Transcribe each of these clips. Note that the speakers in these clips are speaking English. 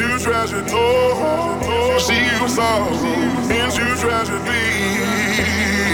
into tragedy. Oh, oh, see you sorrow into tragedy.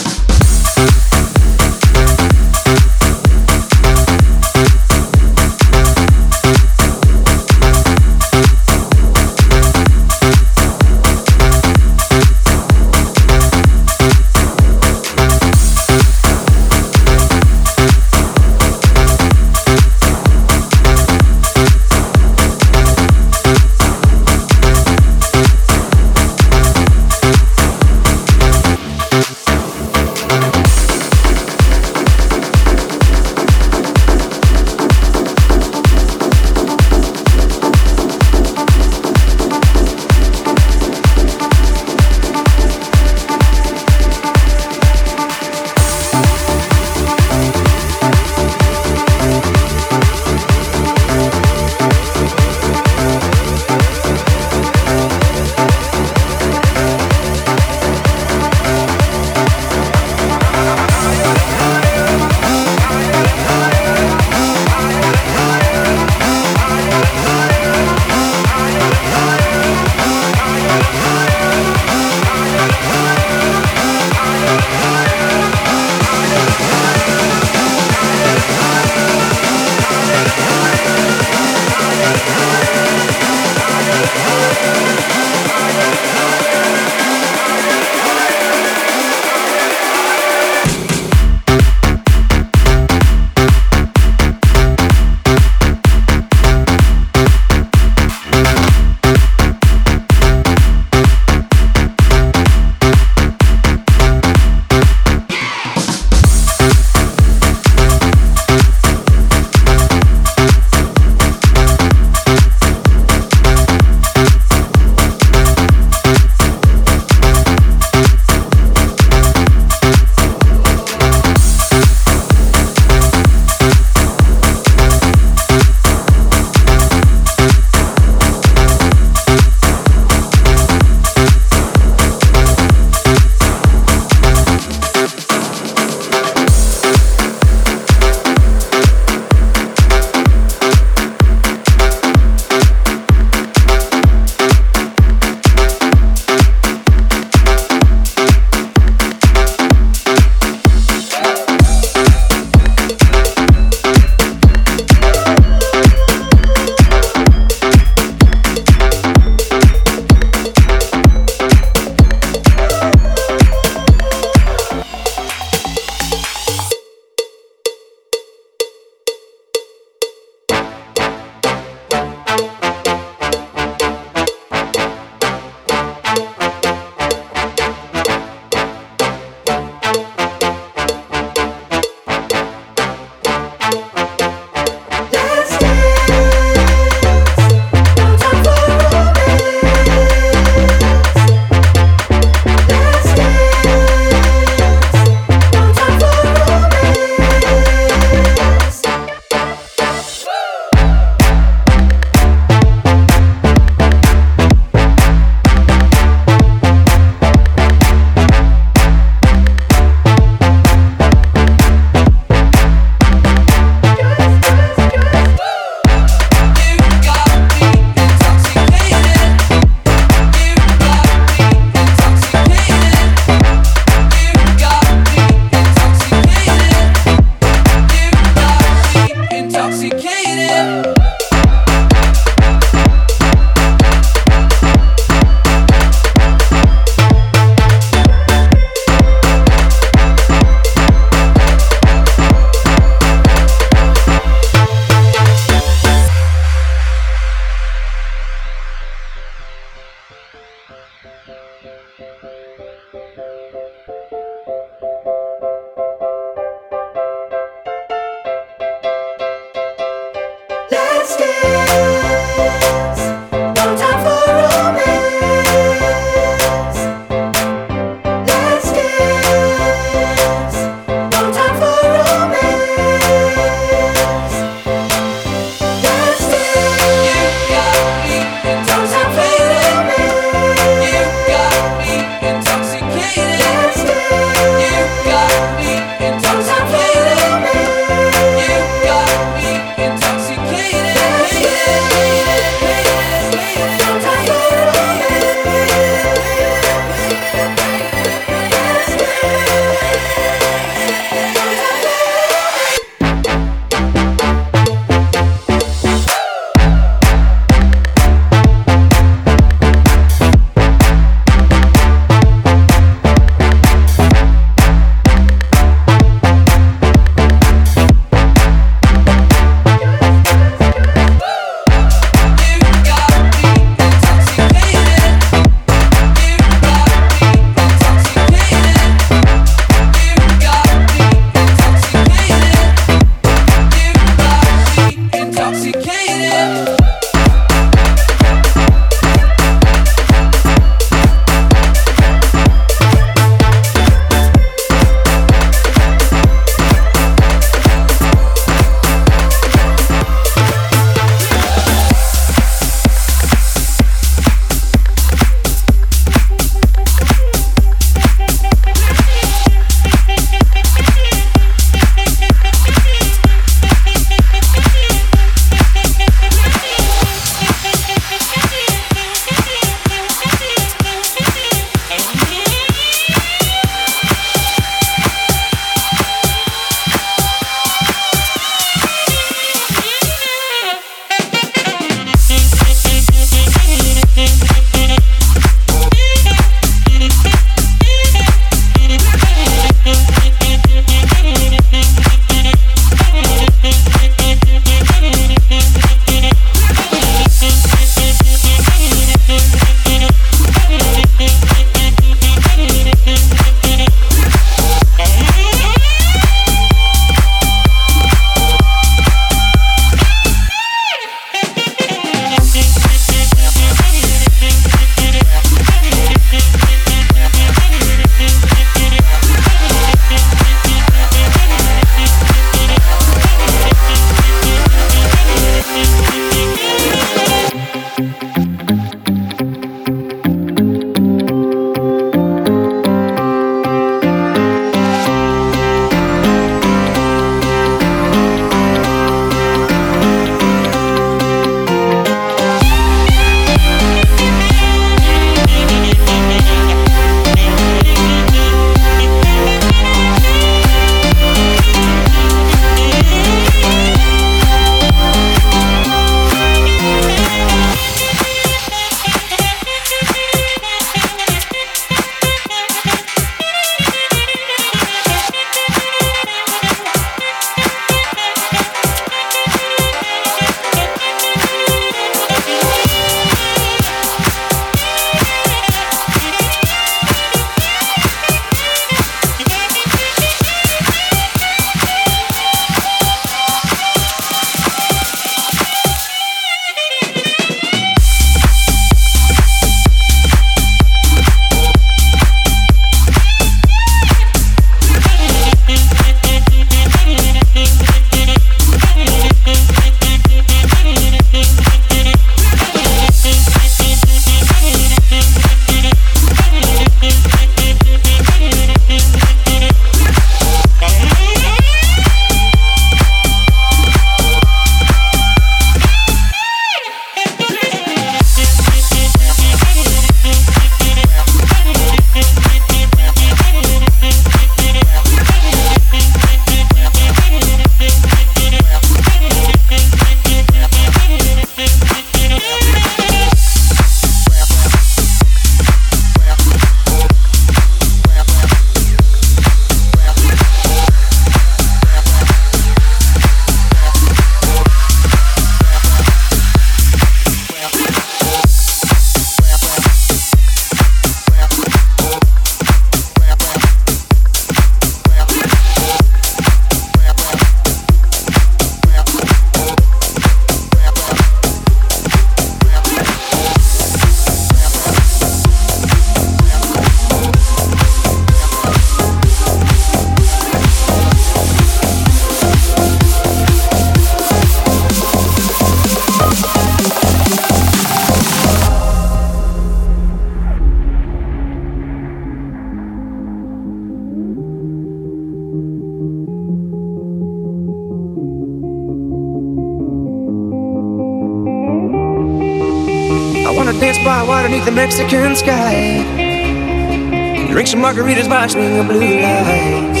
margaritas watching the blue lights.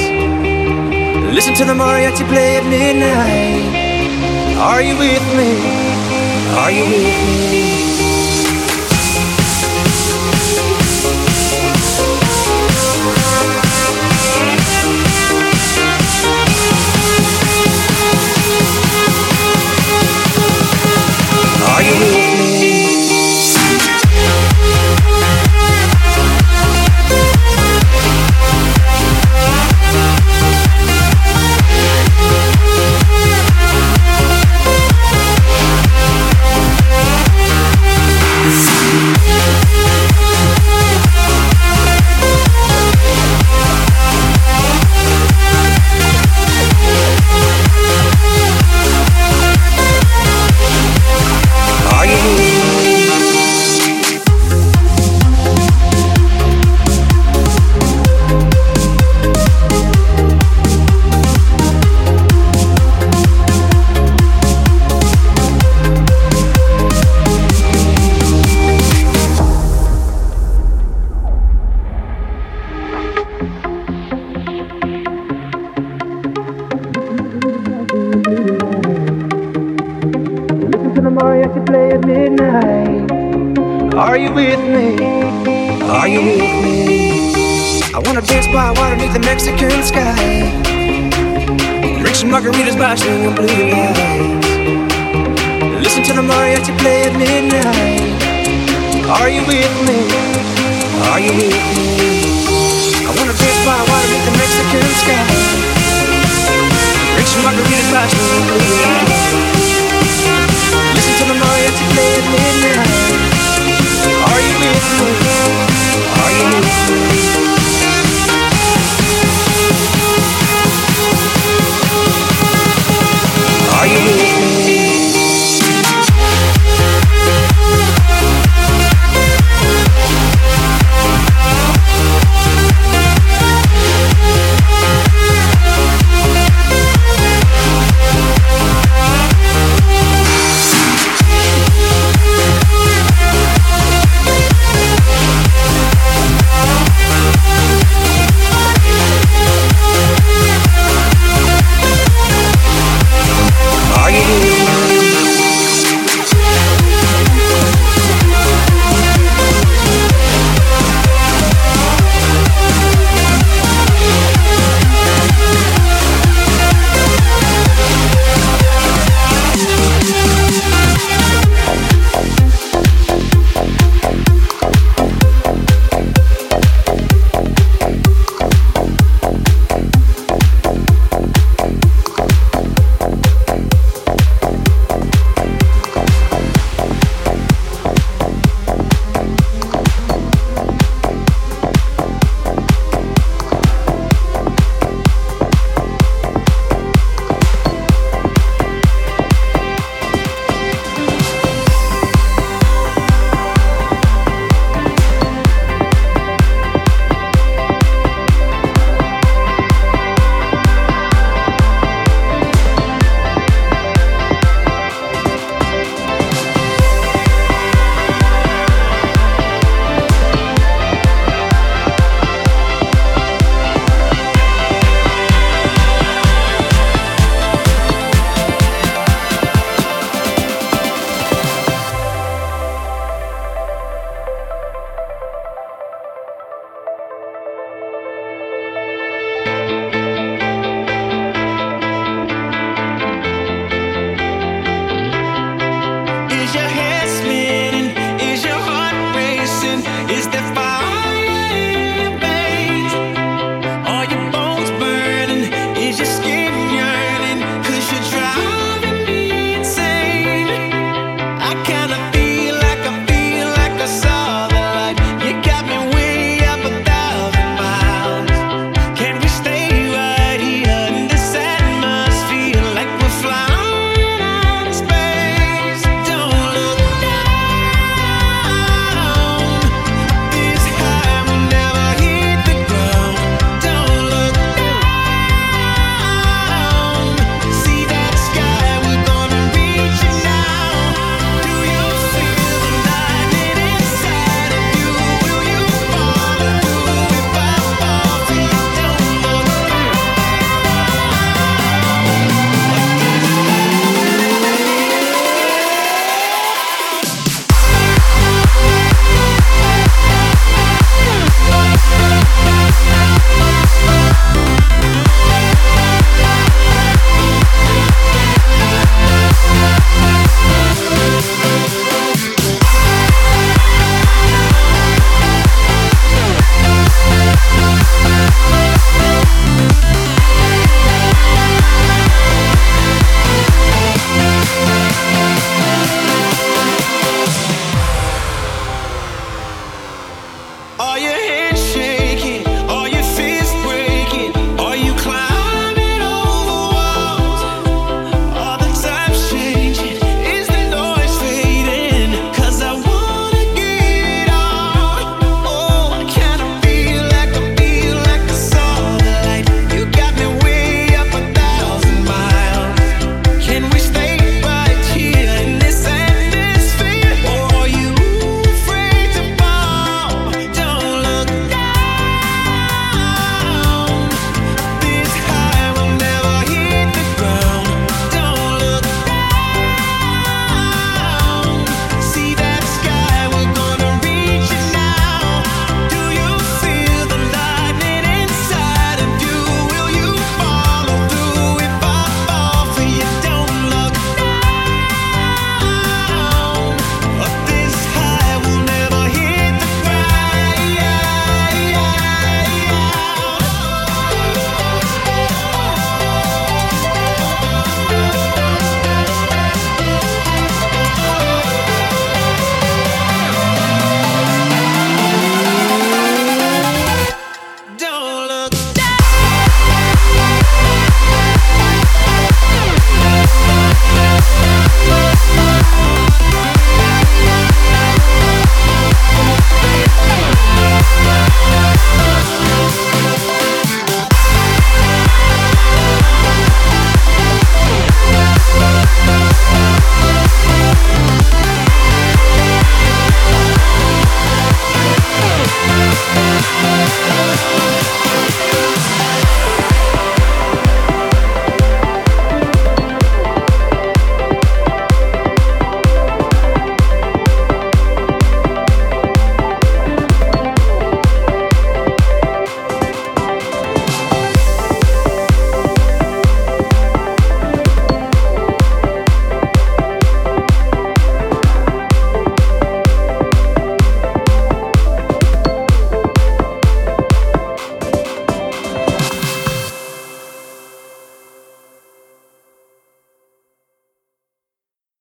Listen to the mariachi play at midnight. Are you with me? Are you with me?